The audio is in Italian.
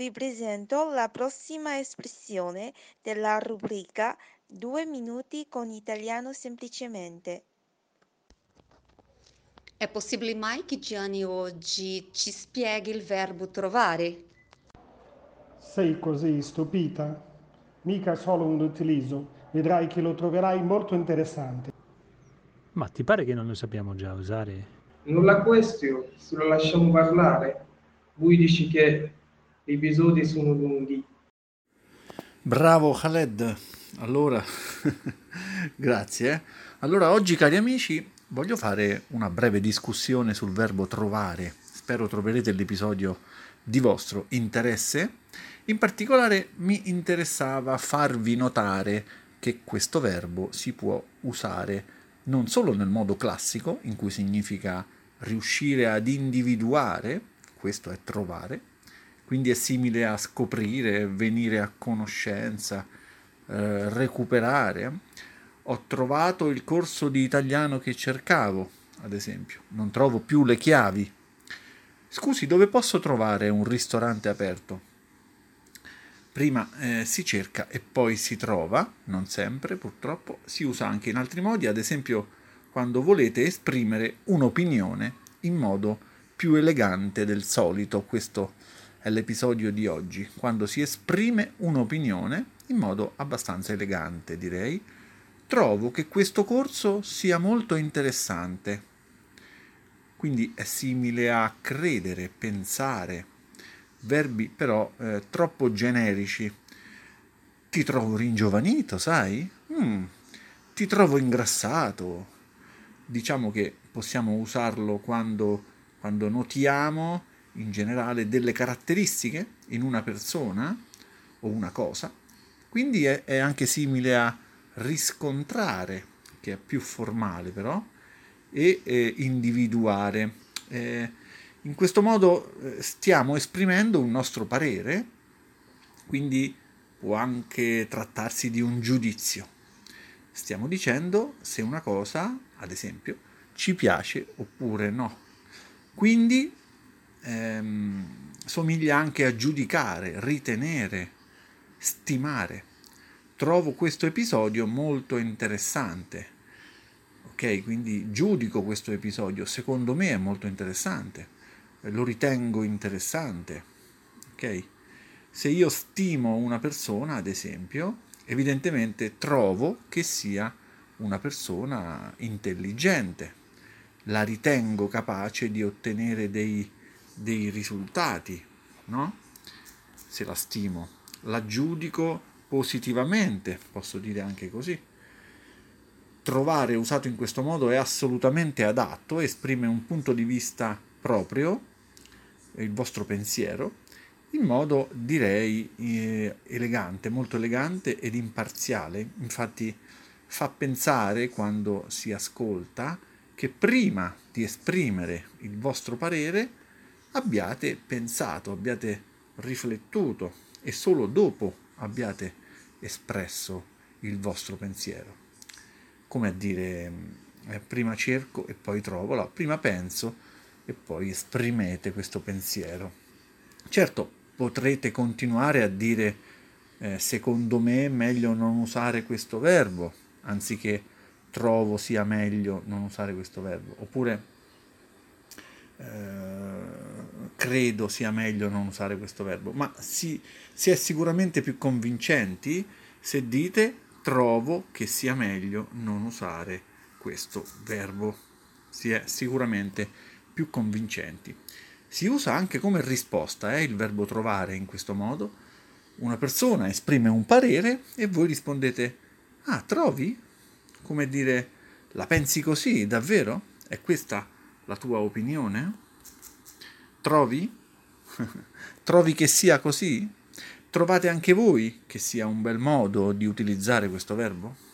Vi presento la prossima espressione della rubrica Due minuti con italiano semplicemente. È possibile mai che Gianni oggi ci spieghi il verbo trovare? Sei così stupita? Mica solo un utilizzo, vedrai che lo troverai molto interessante. Ma ti pare che non lo sappiamo già usare? Non la se lo lasciamo parlare. Lui dice che episodi sono lunghi. Bravo Khaled. Allora, grazie. eh. Allora, oggi cari amici, voglio fare una breve discussione sul verbo trovare. Spero troverete l'episodio di vostro interesse. In particolare mi interessava farvi notare che questo verbo si può usare non solo nel modo classico, in cui significa riuscire ad individuare, questo è trovare, quindi è simile a scoprire, venire a conoscenza, eh, recuperare. Ho trovato il corso di italiano che cercavo, ad esempio, non trovo più le chiavi. Scusi, dove posso trovare un ristorante aperto? Prima eh, si cerca e poi si trova, non sempre purtroppo, si usa anche in altri modi, ad esempio quando volete esprimere un'opinione in modo più elegante del solito. Questo è l'episodio di oggi, quando si esprime un'opinione in modo abbastanza elegante, direi. Trovo che questo corso sia molto interessante. Quindi è simile a credere, pensare, verbi però eh, troppo generici. Ti trovo ringiovanito, sai? Mm, ti trovo ingrassato. Diciamo che possiamo usarlo quando, quando notiamo in generale delle caratteristiche in una persona o una cosa. Quindi è, è anche simile a riscontrare, che è più formale però, e eh, individuare. Eh, in questo modo eh, stiamo esprimendo un nostro parere, quindi può anche trattarsi di un giudizio. Stiamo dicendo se una cosa, ad esempio, ci piace oppure no. Quindi ehm, somiglia anche a giudicare, ritenere, stimare. Trovo questo episodio molto interessante. Ok, quindi giudico questo episodio, secondo me è molto interessante lo ritengo interessante. Ok? Se io stimo una persona, ad esempio, evidentemente trovo che sia una persona intelligente, la ritengo capace di ottenere dei, dei risultati, no? Se la stimo, la giudico positivamente, posso dire anche così. Trovare usato in questo modo è assolutamente adatto, esprime un punto di vista proprio il vostro pensiero in modo direi eh, elegante, molto elegante ed imparziale. Infatti fa pensare quando si ascolta che prima di esprimere il vostro parere abbiate pensato, abbiate riflettuto e solo dopo abbiate espresso il vostro pensiero. Come a dire, eh, prima cerco e poi trovo, no, prima penso e poi esprimete questo pensiero. Certo, potrete continuare a dire eh, secondo me è meglio non usare questo verbo, anziché trovo sia meglio non usare questo verbo, oppure eh, credo sia meglio non usare questo verbo, ma si, si è sicuramente più convincenti se dite trovo che sia meglio non usare questo verbo. Si è sicuramente più convincenti. Si usa anche come risposta eh, il verbo trovare in questo modo. Una persona esprime un parere e voi rispondete Ah, trovi? Come dire, la pensi così, davvero? È questa la tua opinione? Trovi? Trovi che sia così? Trovate anche voi che sia un bel modo di utilizzare questo verbo?